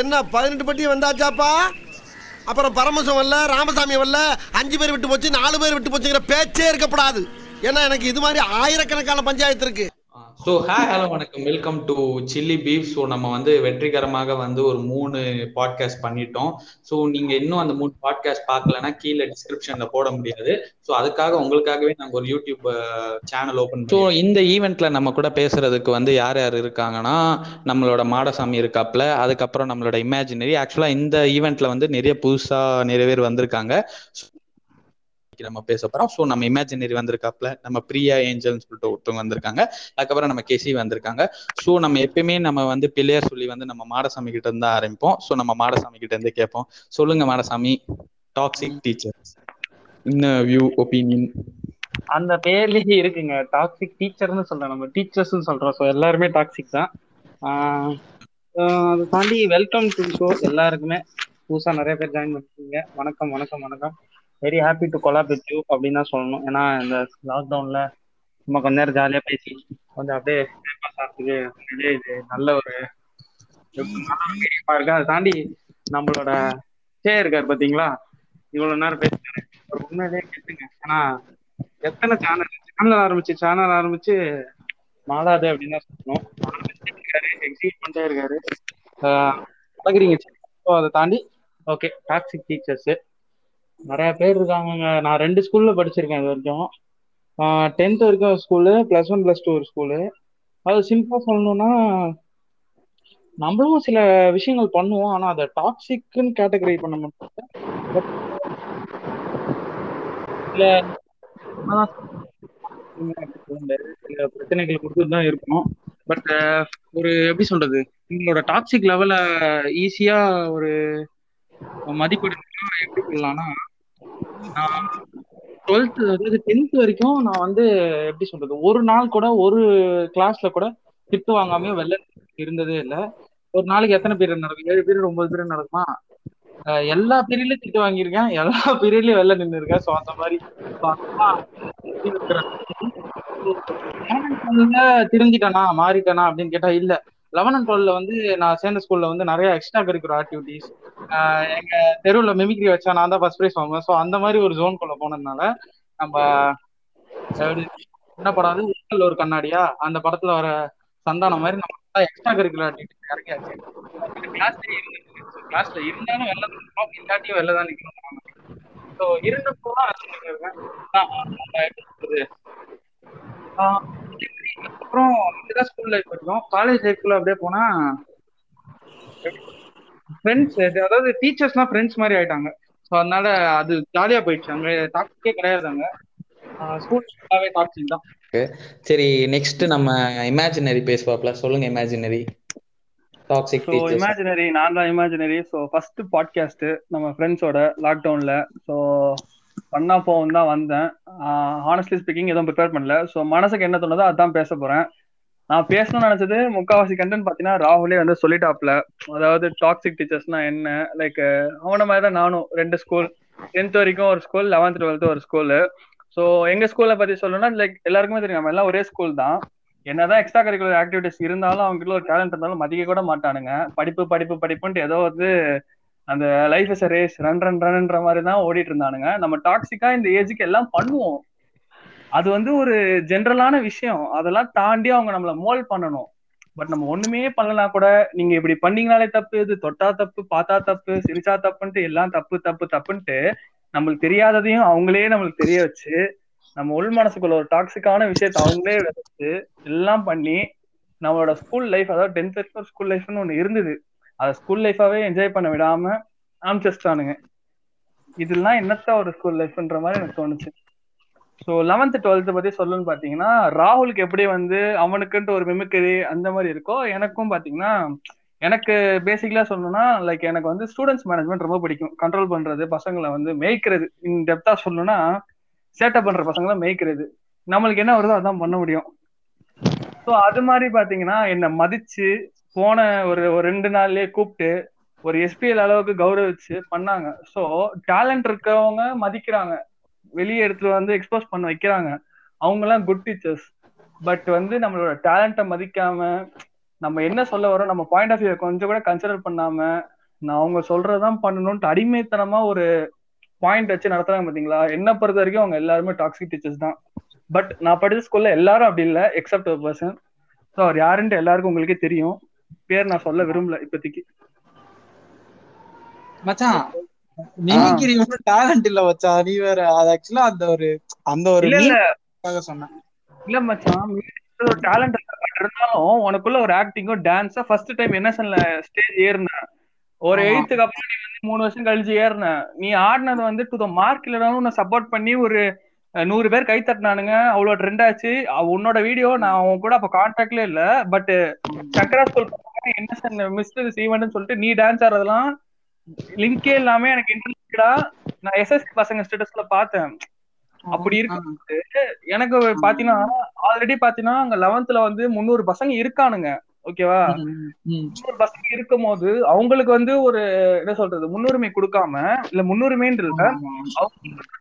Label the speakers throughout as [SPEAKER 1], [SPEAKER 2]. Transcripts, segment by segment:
[SPEAKER 1] என்ன பதினெட்டு பட்டி வந்தாச்சாப்பா? அப்புறம் பரமசம் வரல ராமசாமி வரல அஞ்சு பேர் விட்டு போச்சு நாலு பேர் விட்டு போச்சுங்கிற பேச்சே இருக்கப்படாது. ஏன்னா எனக்கு இது மாதிரி ஆயிரக்கணக்கான பஞ்சாயத்து இருக்கு.
[SPEAKER 2] ஸோ ஹாய் ஹலோ வணக்கம். Welcome to chilli beef so நம்ம வந்து வெற்றிகரமாக வந்து ஒரு மூணு பாட்காஸ்ட் பண்ணிட்டோம். ஸோ நீங்க இன்னும் அந்த மூணு பாட்காஸ்ட் பார்க்கலன்னா கீழே டிஸ்கிரிப்ஷன்ல போட முடியாது. ஸோ அதுக்காக உங்களுக்காகவே நாங்கள் ஒரு யூடியூப் சேனல் ஓப்பன் ஸோ இந்த ஈவெண்ட்ல நம்ம கூட பேசுறதுக்கு வந்து யார் யார் இருக்காங்கன்னா நம்மளோட மாடசாமி இருக்காப்ல அதுக்கப்புறம் நம்மளோட இமேஜினரி ஆக்சுவலா இந்த ஈவெண்ட்ல வந்து நிறைய புதுசா நிறைய பேர் வந்திருக்காங்க. நம்ம பேச போறோம். ஸோ நம்ம இமேஜினரி வந்திருக்காப்ல நம்ம பிரியா ஏஞ்சல்னு சொல்லிட்டு ஒருத்தவங்க வந்திருக்காங்க. அதுக்கப்புறம் நம்ம கெசி வந்திருக்காங்க. ஸோ நம்ம எப்பயுமே நம்ம வந்து பிள்ளையார் சொல்லி வந்து நம்ம மாடசாமி கிட்ட இருந்து ஆரம்பிப்போம். ஸோ நம்ம மாடசாமி கிட்ட இருந்து கேட்போம். சொல்லுங்க மாடசாமி. டாக்ஸிக் டீச்சர் இன்ன வியூ ஒப்பீனியன்
[SPEAKER 3] அந்த பேர்லயே இருக்குங்க. டாக்ஸிக் டீச்சர்னு சொல்றோம் நம்ம டீச்சர்ஸ்னு சொல்றோம். ஸோ எல்லாருமே டாக்ஸிக் தான். அதை தாண்டி வெல்கம் டு ஷோ எல்லாருக்குமே புதுசா நிறைய பேர் ஜாயின் பண்ணிருக்கீங்க. வணக்கம் வணக்கம் வணக்கம். Very happy to collab with you அப்படின்னு தான் சொல்லணும். ஏன்னா இந்த லாக்டவுன்ல நம்ம கொஞ்ச நேரம் ஜாலியா பேசி கொஞ்சம் அப்படியே pass இது நல்ல ஒரு இருக்கு? அதை தாண்டி நம்மளோட சே இருக்காரு பாத்தீங்களா? இவ்வளவு நேரம் பேசுறேன் ஒரு உண்மையிலேயே கேட்டுங்க. ஏன்னா எத்தனை சேனல் சேனல் ஆரம்பிச்சு சேனல் ஆரம்பிச்சு மாறாது அப்படின்னு தான் சொல்லணும். பண்ணிட்டே இருக்காரு. ஆஹ் ஸோ அதை தாண்டி ஓகே டாக்ஸிக் டீச்சர்ஸ் நிறைய பேர் இருக்காங்க நான் ரெண்டு ஸ்கூல்ல படிச்சிருக்கேன் இது வரைக்கும். டென்த் வரைக்கும் ஒரு school plus one plus two ஒரு ஸ்கூலு அது சிம்பிளா சொல்லணும்னா நம்மளும் சில விஷயங்கள் பண்ணுவோம் ஆனா அதை டாக்ஸிக்னு கேட்டகரி பண்ண மாட்டோம். சில பிரச்சனைகள் கொடுத்துட்டு தான் இருக்கும். பட் ஒரு எப்படி சொல்றது? உங்களோட டாக்ஸிக் லெவல ஈஸியா ஒரு மதிப்பிடணும்னா எப்படி சொல்லலாம்னா நான் டுவெல்த் அதாவது டென்த் வரைக்கும் நான் வந்து எப்படி சொல்றது ஒரு நாள் கூட ஒரு கிளாஸ்ல கூட திட்டு வாங்காம வெளில இருந்ததே இல்லை. ஒரு நாளைக்கு எத்தனை பீரியட் நடக்கும்? ஏழு பீரியட் ஒன்பது பீரியட் நடக்குமா? எல்லா பீரியட்லயும் திட்டு வாங்கியிருக்கேன். எல்லா பீரியட்லயும் வெளில நின்று இருக்கேன் ஸோ அந்த மாதிரி so மாறிட்டேனா அப்படின்னு கேட்டா இல்ல. லெவன் அண்ட் டுவெல்ல வந்து நான் சேர்ந்த ஸ்கூல்ல வந்து நிறைய எக்ஸ்ட்ரா கரிக்குலர் ஆக்டிவிட்டிஸ் எங்க தெருவுல மிமிக்ரி வச்சா நான் தான் ஃபர்ஸ்ட் ப்ரைஸ் வாங்குவேன். ஸோ அந்த மாதிரி ஒரு ஜோன்குள்ள போனதுனால நம்ம என்ன படம் அது? ஒரு கண்ணாடியா? அந்த படத்துல வர சந்தானம் மாதிரி நம்ம எக்ஸ்ட்ரா கரிக்குலர் ஆக்டிவிட்டிஸ் இறக்கியாச்சு. கிளாஸ்ல கிளாஸ்ல இருந்தாலும் வெளில தான் இல்லாட்டியும் வெளில தான் நிற்கணும் ஸோ இருந்தப்போ தான் இருக்கேன் அப்புறம் இதுதான் ஸ்கூல் லைஃப் இருக்கும். காலேஜ் லைஃப்ல அப்படியே போனா ஃப்ரெண்ட்ஸ் அதாவது டீச்சர்ஸ்லாம் ஃப்ரெண்ட்ஸ் மாதிரி ஆயிட்டாங்க. ஸோ அதனால அது ஜாலியா போயிடுச்சு. அங்க டாக்ஸிக்கே கிடையாது அங்க. ஸ்கூல் டாக்ஸிக் தான்.
[SPEAKER 2] சரி நெக்ஸ்ட் நம்ம இமேஜினரி பேசுவாப்ல சொல்லுங்க imaginary toxic
[SPEAKER 4] so
[SPEAKER 2] teacher
[SPEAKER 4] imaginary நான் தான் இமேஜினரி ஸோ ஃபர்ஸ்ட் பாட்காஸ்ட் நம்ம ஃப்ரெண்ட்ஸோட லாக்டவுன்ல ஸோ பண்ணா போகும் தான் வந்தேன். ஹானஸ்ட்லி ஸ்பீக்கிங் எதுவும் ப்ரிப்பேர் பண்ணல. ஸோ மனசுக்கு என்ன தோணுதோ அதான் பேச போறேன். நான் பேசணும்னு நினைச்சது முக்காவாசி கண்டென்ட் பார்த்தீங்கன்னா ராகுலே வந்து சொல்லிட்டாப்ல. அதாவது டாக்ஸிக் டீச்சர்ஸ்னா என்ன? லைக் அவன மாதிரி தான் நானும். ரெண்டு ஸ்கூல் டென்த் வரைக்கும் ஒரு ஸ்கூல் லெவன்த் டுவெல்த் ஒரு ஸ்கூலு ஸோ எங்க ஸ்கூல பத்தி சொல்லணும்னா லைக் எல்லாருக்குமே தெரியும். நம்ம எல்லாம் ஒரே ஸ்கூல் தான். என்னதான் எக்ஸ்ட்ரா கரிக்குலர் ஆக்டிவிட்டிஸ் இருந்தாலும் அவங்க ஒரு டேலண்ட் இருந்தாலும் மதிக்க கூட மாட்டானுங்க. படிப்பு படிப்பு படிப்புன்ட்டு ஏதோ வந்து அந்த life is race run run ரன்ன்ற மாதிரி தான் ஓடிட்டு இருந்தானுங்க. நம்ம டாக்ஸிக்கா இந்த ஏஜுக்கு எல்லாம் பண்ணுவோம். அது வந்து ஒரு ஜென்ரலான விஷயம். அதெல்லாம் தாண்டி அவங்க நம்மள மோல் பண்ணணும். பட் நம்ம ஒண்ணுமே பண்ணலாம் கூட நீங்க இப்படி பண்ணீங்கனாலே தப்பு இது தொட்டா தப்பு பார்த்தா தப்பு சிரிச்சா தப்புன்ட்டு எல்லாம் தப்பு தப்பு தப்புன்ட்டு நம்மளுக்கு தெரியாததையும் அவங்களே நம்மளுக்கு தெரிய வச்சு நம்ம உள் மனசுக்குள்ள ஒரு டாக்ஸிக்கான விஷயத்த அவங்களே வச்சு எல்லாம் பண்ணி நம்மளோட ஸ்கூல் லைஃப் அதாவது டென்த் வரைக்கும் ஸ்கூல் லைஃப்னு ஒன்று இருந்தது. அதை ஸ்கூல் லைஃபாவே என்ஜாய் பண்ண விடாம ஆரம்பிச்சிட்டானுங்க இதெல்லாம் என்னத்த ஒரு ஸ்கூல் லைஃப்ன்ற மாதிரி எனக்கு தோணுச்சு. ஸோ லெவன்த் டுவெல்த் பத்தி சொல்லணும்னு பாத்தீங்கன்னா ராகுலுக்கு எப்படி வந்து அவனுக்குன்ட்டு ஒரு மிமிக்கரி அந்த மாதிரி இருக்கோ எனக்கும் பாத்தீங்கன்னா எனக்கு பேசிக்கலா சொல்லணும்னா லைக் எனக்கு வந்து ஸ்டூடெண்ட்ஸ் மேனேஜ்மெண்ட் ரொம்ப பிடிக்கும். கண்ட்ரோல் பண்றது பசங்களை வந்து மேய்க்கிறது. இன் டெப்தா சொல்லணும்னா சேட்டை பண்ற பசங்களை மேய்க்கிறது. நம்மளுக்கு என்ன வருதோ அதான் பண்ண முடியும். ஸோ அது மாதிரி பாத்தீங்கன்னா என்னை மதிச்சு போன ஒரு ஒரு ரெண்டு நாள்லயே கூப்பிட்டு ஒரு எஸ்பிஎல் அளவுக்கு கௌரவிச்சு பண்ணாங்க. ஸோ டேலண்ட் இருக்கவங்க மதிக்கிறாங்க. வெளியே எடுத்துட்டு வந்து எக்ஸ்போஸ் பண்ண வைக்கிறாங்க. அவங்க எல்லாம் குட் டீச்சர்ஸ் பட் வந்து நம்மளோட டேலண்ட்டை மதிக்காம நம்ம என்ன சொல்ல வரோம் நம்ம பாயிண்ட் ஆஃப் வியூ கொஞ்சம் கூட கன்சிடர் பண்ணாம நான் அவங்க சொல்றதுதான் பண்ணணும்ட்டு அடிமைத்தனமா ஒரு பாயிண்ட் வச்சு நடத்துறாங்க பாத்தீங்களா? என்ன பொறுத்த வரைக்கும் அவங்க எல்லாருமே டாக்ஸிக் டீச்சர்ஸ் தான். பட் நான் படிச்ச ஸ்கூல்ல எல்லாரும் அப்படி இல்லை எக்ஸப்ட் ஒரு பர்சன் ஸோ அவர் யாருன்ட்டு எல்லாருக்கும் உங்களுக்கே தெரியும். பேர் நான் சொல்ல விரும்பல இப்போதைக்கு.
[SPEAKER 3] மச்சான் மிமிக்ரி ஒன்றும் டேலண்ட் இல்ல மச்சான். நீ வேற அது ஆக்சுவலா அந்த ஒரு அந்த ஒரு
[SPEAKER 4] இல்ல
[SPEAKER 3] சொன்னேன்.
[SPEAKER 4] இல்ல மச்சான் ஒரு டேலண்ட் இருந்தாலும் உனக்குள்ள ஒரு ஆக்டிங்கும் டான்ஸா ஃபர்ஸ்ட் டைம் என்எஸ்என்ல ஸ்டேஜ் ஏறினேன் ஒரு. எயித்துக்கு அப்புறம் நீ வந்து மூணு வருஷம் கழிச்சு ஏறின. நீ ஆடினது வந்து டு த மார்க் இல்லைனாலும் உன்னை சப்போர்ட் பண்ணி ஒரு நூறு பேர் கை தட்டினானுங்க. அவ்வளோ ட்ரெண்ட் ஆச்சு. உன்னோட வீடியோ நான் உன் கூட அப்ப கான்டாக்ட்ல இல்ல. But Sankara school NSN mister Seevan சொல்லிட்டு நீ டான்ஸ் ஆடுறதெல்லாம் லிங்கே இல்லாம எனக்கு இன்ட்ரெஸ்டடா நான் எஸ்எஸ்சி பசங்க ஸ்டேட்டஸ்ல பார்த்தேன். அப்படி இருக்கு. எனக்கு பாத்தீங்கன்னா ஆல்ரெடி பாத்தீங்கன்னா அங்க லெவன்த்ல வந்து முந்நூறு பசங்க இருக்கானுங்க. ஓகேவா? பசங்க இருக்கும் போது அவங்களுக்கு வந்து ஒரு என்ன சொல்றது முன்னுரிமை கொடுக்காம இல்ல முன்னுரிமைன்ற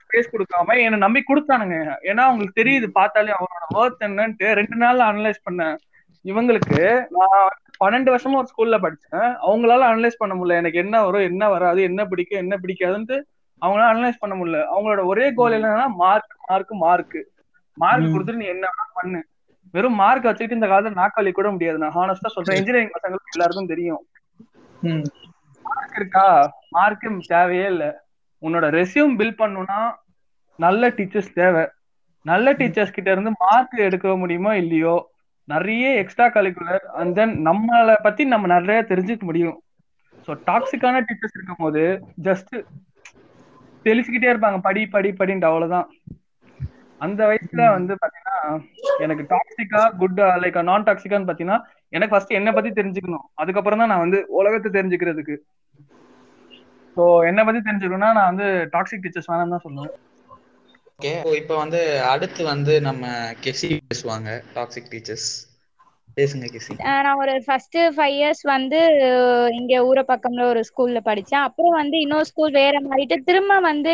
[SPEAKER 4] ஸ்பேஸ் கொடுக்காம என்ன நம்பி கொடுத்தானுங்க. ஏன்னா அவங்களுக்கு தெரியுது பார்த்தாலே அவனோட ஒர்த் என்னன்ட்டு. ரெண்டு நாள்ல அனலைஸ் பண்ணேன் இவங்களுக்கு நான் பன்னெண்டு வருஷமா ஒரு ஸ்கூல்ல படிச்சேன். அவங்களால அனலைஸ் பண்ண முடியல. எனக்கு என்ன வரும் என்ன வராது என்ன பிடிக்கும் என்ன பிடிக்காதுன்ட்டு அவங்களால அனலைஸ் பண்ண முடியல. அவங்களோட ஒரே கோல் என்னன்னா மார்க் மார்க் மார்க் மார்க். கொடுத்துட்டு நீ என்ன பண்ணு. வெறும் மார்க் வச்சுக்கிட்டு இந்த காலத்துல நாக்காளி கூட முடியாது. நான் ஹானஸ்டா சொல்றேன். இன்ஜினியரிங் பசங்களுக்கு எல்லாருக்கும் தெரியும். மார்க் இருக்கா? மார்க்கும் தேவையே இல்ல. உன்னோட ரெஸ்யூம் பில் பண்ணணும்னா நல்ல டீச்சர்ஸ் தேவை. நல்ல டீச்சர்ஸ் கிட்ட இருந்து மார்க் எடுக்க முடியுமோ இல்லையோ? நிறைய எக்ஸ்ட்ரா கரிக்குலர் அண்ட் தென் நம்மளை பத்தி நம்ம நிறைய தெரிஞ்சுக்க முடியும். ஸோ டாக்ஸிக்கான டீச்சர்ஸ் இருக்கும் போது ஜஸ்ட் தெளிச்சுக்கிட்டே இருப்பாங்க. படி படி படின்ட்டு அவ்வளவுதான். அந்த வயசுல வந்து பாத்தீங்கன்னா எனக்கு டாக்ஸிக்கா குட் லைக் நான் டாக்ஸிக்கான்னு பாத்தீங்கன்னா எனக்கு ஃபர்ஸ்ட் என்ன பத்தி தெரிஞ்சுக்கணும். அதுக்கப்புறம் தான் நான் வந்து உலகத்தை தெரிஞ்சுக்கிறதுக்கு. ஸோ என்ன பத்தி தெரிஞ்சுக்கணும்னா நான் வந்து டாக்ஸிக் டீச்சர்ஸ் வேணாம் தான் சொல்லுவேன்.
[SPEAKER 5] ஓகே இப்போ வந்து அடுத்து வந்து நம்ம கெசி பேசுவாங்க டாக்ஸிக் டீச்சர்ஸ்
[SPEAKER 6] நான் ஒரு ஃபர்ஸ்ட் ஃபைவ் இயர்ஸ் வந்து இங்க ஊர பக்கம்ல ஒரு ஸ்கூல்ல படிச்சேன். அப்புறம் வந்து இன்னொரு ஸ்கூல் வேற மாறிட்டு திரும்ப வந்து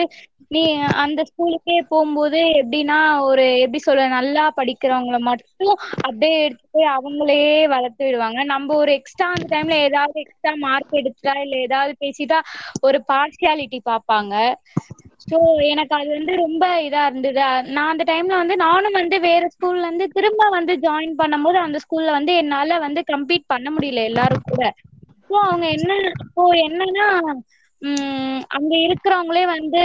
[SPEAKER 6] நீ அந்த ஸ்கூலுக்கே போகும்போது எப்படின்னா ஒரு எப்படி சொல்ல நல்லா படிக்கிறவங்கள மட்டும் அப்படியே எடுத்து அவங்களே வளர்த்து விடுவாங்க. நம்ம ஒரு எக்ஸ்ட்ரா அந்த டைம்ல ஏதாவது எக்ஸ்ட்ரா மார்க் எடுத்துட்டா இல்ல ஏதாவது பேசிட்டா ஒரு பார்ஷியாலிட்டி பார்ப்பாங்க. ஸோ எனக்கு அது வந்து ரொம்ப இதா இருந்தது. நான் அந்த டைம்ல வந்து நானும் வந்து வேற ஸ்கூல்ல இருந்து திரும்ப வந்து ஜாயின் பண்ணும்போது அந்த ஸ்கூல்ல வந்து என்னால வந்து கம்ப்ளீட் பண்ண முடியல எல்லாரும் கூட. ஸோ அவங்க என்ன இப்போ என்னன்னா உம் அங்க இருக்கிறவங்களே வந்து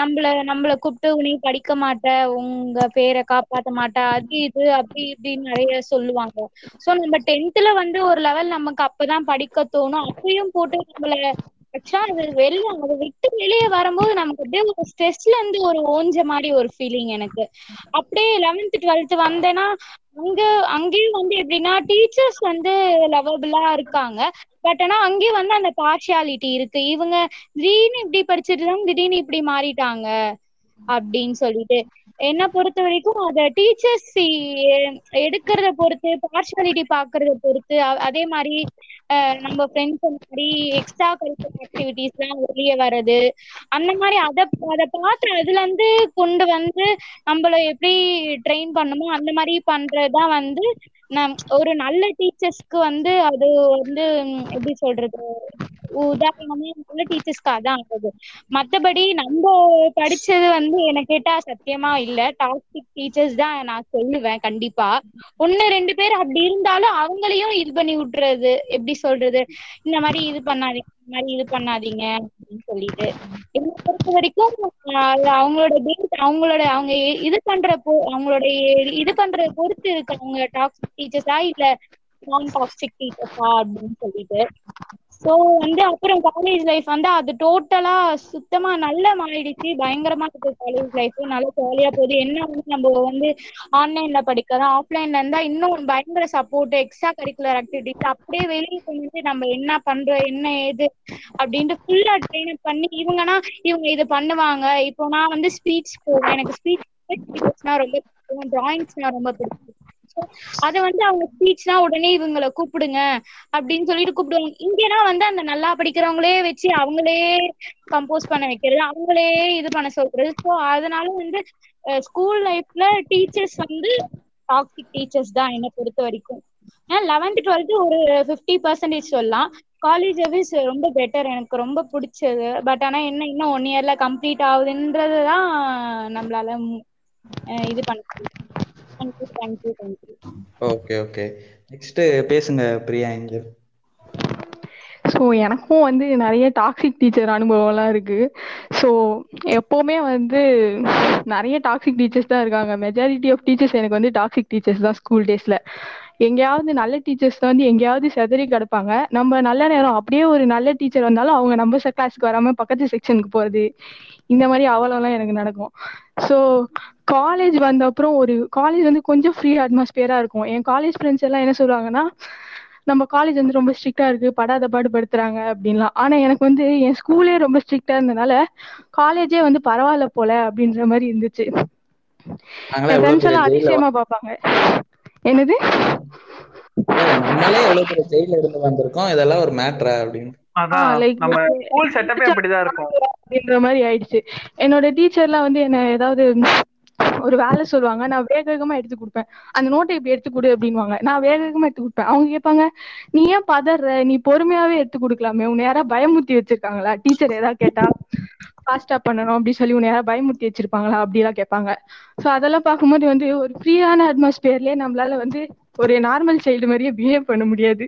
[SPEAKER 6] நம்மள நம்மள கூப்பிட்டு நீ படிக்க மாட்ட உங்க பேரை காப்பாத்த மாட்ட அது இது அப்படி இப்படின்னு நிறைய சொல்லுவாங்க. சோ நம்ம டென்த்ல வந்து ஒரு லெவல் நமக்கு அப்பதான் படிக்க தோணும். அப்பயும் போட்டு நம்மள ஆக்சுவலா அது வெளில அதை விட்டு வெளியே வரும்போது நமக்கு அப்படியே ஒரு ஸ்ட்ரெஸ்ல இருந்து ஒரு ஓஞ்ச மாதிரி ஒரு ஃபீலிங் எனக்கு. அப்படியே லெவன்த் டுவெல்த் வந்தேன்னா அங்க அங்கேயும் வந்து எப்படின்னா டீச்சர்ஸ் வந்து லவபிளா இருக்காங்க. பட் ஆனா அங்கேயும் வந்து அந்த பார்ஷியாலிட்டி இருக்கு. இவங்க திடீர்னு இப்படி படிச்சிட்டு இருக்காங்க திடீர்னு இப்படி மாறிட்டாங்க அப்படின்னு சொல்லிட்டு. என்ன பொறுத்த வரைக்கும் அத டீச்சர்ஸ் எடுக்கிறத பொறுத்து பார்ஷியாலிட்டி பாக்குறத பொறுத்து அதே மாதிரி நம்ம ஃப்ரெண்ட்ஸ் மாதிரி எக்ஸ்ட்ரா கரிக்குலர் ஆக்டிவிட்டிஸ் எல்லாம் வெளியே வர்றது அந்த மாதிரி அதை அத பார்த்து அதுல இருந்து கொண்டு வந்து நம்மள எப்படி ட்ரெயின் பண்ணுமோ அந்த மாதிரி பண்றதுதான் வந்து நம் ஒரு நல்ல டீச்சர்ஸ்க்கு வந்து அது வந்து எப்படி சொல்றது உதாரணமா நல்ல டீச்சர்ஸ்க்கு அதான் ஆகுது மத்தபடி நம்ம படிச்சது வந்து என்ன கேட்டா சத்தியமா இல்ல. டாக்ஸிக் டீச்சர்ஸ் தான் நான் சொல்லுவேன் கண்டிப்பா. ஒண்ணு ரெண்டு பேர் அப்படி இருந்தாலும் அவங்களையும் இது பண்ணி விட்டுறது. எப்படி சொல்றது? இந்த மாதிரி இது பண்ணாதீங்க இந்த மாதிரி இது பண்ணாதீங்க அப்படின்னு சொல்லிட்டு. பொறுத்த வரைக்கும் அவங்களோட பேஸ் அவங்களோட அவங்க இது பண்ற பொ அவங்களோட இது பண்ற பொறுத்து இருக்கு அவங்க டாக்ஸிக் டீச்சர்ஸா இல்ல நான் டாக்ஸிக் டீச்சர்ஸா அப்படின்னு சொல்லிட்டு. சோ வந்து அப்புறம் காலேஜ் லைஃப் வந்து அது டோட்டலா சுத்தமா நல்லா மாறிடுச்சு. பயங்கரமா இருக்கு காலேஜ் லைஃப் நல்லா ஜாலியா போகுது. என்ன வந்து நம்ம வந்து ஆன்லைன்ல படிக்கிறோம் ஆஃப்லைன்ல இருந்தா இன்னும் பயங்கர சப்போர்ட் எக்ஸ்ட்ரா கரிக்குலர் ஆக்டிவிட்டிஸ் அப்படியே வெளியே கொண்டு வந்து நம்ம என்ன பண்றோம் என்ன ஏது அப்படின்ட்டு ஃபுல்லா ட்ரெயின் அப் பண்ணி இவங்கன்னா இவங்க இது பண்ணுவாங்க. இப்போ நான் வந்து ஸ்பீச் போவேன். எனக்கு ஸ்பீச் ரொம்ப பிடிக்கும். டிராயிங்ஸ்னா ரொம்ப பிடிக்கும். அத வந்து அவங்க ஸ்பீச்னா உடனே இவங்கள கூப்பிடுங்க அப்படின்னு சொல்லிட்டு கூப்பிடுவாங்க. இங்கன்னா வந்து அந்த நல்லா படிக்கிறவங்களே வச்சு அவங்களே கம்போஸ் பண்ண வைக்கிறது அவங்களே இது பண்ண சொல்றது. ஸோ அதனால வந்து ஸ்கூல் லைஃப்ல டீச்சர்ஸ் வந்து டாக்ஸிக் டீச்சர்ஸ் தான் என்னை பொறுத்த வரைக்கும். லெவன்த் டுவெல்த் ஒரு ஃபிஃப்டி பர்சன்டேஜ் சொல்லலாம். காலேஜ் சர்வீஸ் ரொம்ப பெட்டர் எனக்கு ரொம்ப பிடிச்சது. பட் ஆனா என்ன இன்னும் ஒன் இயர்ல கம்ப்ளீட் ஆகுதுன்றது தான் நம்மளால இது பண்ண thank you thank you thank you
[SPEAKER 5] okay okay next பேசுங்க பிரியா ஏஞ்சல்
[SPEAKER 7] ஸோ எனக்கும் வந்து நிறைய டாக்ஸிக் டீச்சர் அனுபவம்லாம் இருக்கு. ஸோ எப்போவுமே வந்து நிறைய டாக்ஸிக் டீச்சர்ஸ் தான் இருக்காங்க. மெஜாரிட்டி ஆஃப் டீச்சர்ஸ் எனக்கு வந்து டாக்ஸிக் டீச்சர்ஸ் தான் ஸ்கூல் டேஸில் எங்கேயாவது நல்ல டீச்சர்ஸ் வந்து எங்கேயாவது செதறி கிடப்பாங்க. நம்ம நல்ல நேரம் அப்படியே ஒரு நல்ல டீச்சர் வந்தாலும் அவங்க நம்ம கிளாஸ்க்கு வராம பக்கத்து செக்ஷனுக்கு போறது. இந்த மாதிரி அவலம்லாம் எனக்கு நடக்கும். ஸோ காலேஜ் வந்த அப்புறம் ஒரு காலேஜ் வந்து கொஞ்சம் ஃப்ரீ அட்மாஸ்பியரா இருக்கும். என் காலேஜ் ஃப்ரெண்ட்ஸ் எல்லாம் என்ன சொல்லுவாங்கன்னா நம்ம காலேஜ் வந்து ரொம்ப ஸ்ட்ரிக்டா இருக்கு படாத பாடு படுத்துறாங்க அப்படின்லாம். ஆனா எனக்கு வந்து என் ஸ்கூலே ரொம்ப ஸ்ட்ரிக்டா இருந்தனால காலேஜே வந்து பரவாயில்ல போல அப்படின்ற மாதிரி இருந்துச்சு. என் ஃப்ரெண்ட்ஸ் எல்லாம் அதிசயமா பார்ப்பாங்க. என்னது?
[SPEAKER 5] நம்மளே எவ்வளவு பெரிய ஜெயில இருந்து வந்திருக்கோம். இதெல்லாம் ஒரு மேட்ரா அப்படின்னு.
[SPEAKER 7] அப்படின்ற மாதிரி ஆயிடுச்சு. என்னோட டீச்சர்லாம் வந்து என்ன ஏதாவது ஒரு வேலை சொல்லுவாங்க நான் வேக வேகமா எடுத்து கொடுப்பேன். அந்த நோட்டை இப்படி எடுத்து கொடு அப்படின்வாங்க நான் வேக வேகமா எடுத்து கொடுப்பேன். அவங்க கேட்பாங்க நீ ஏன் பதற நீ பொறுமையாவே எடுத்து கொடுக்கலாமே. உன்னை யாரா பயமுத்தி வச்சிருக்காங்களா? டீச்சர் ஏதாவது கேட்டா ஃபாஸ்டா பண்ணணும் அப்படி சொல்லி உன்னை யாரா பயமுத்தி வச்சிருப்பாங்களா? அப்படிலாம் கேட்பாங்க. ஸோ அதெல்லாம் பார்க்கும்போது வந்து ஒரு ஃப்ரீயான அட்மாஸ்பியர்லயே நம்மளால வந்து ஒரு நார்மல் சைல்டு மாதிரியே பிஹேவ் பண்ண முடியாது.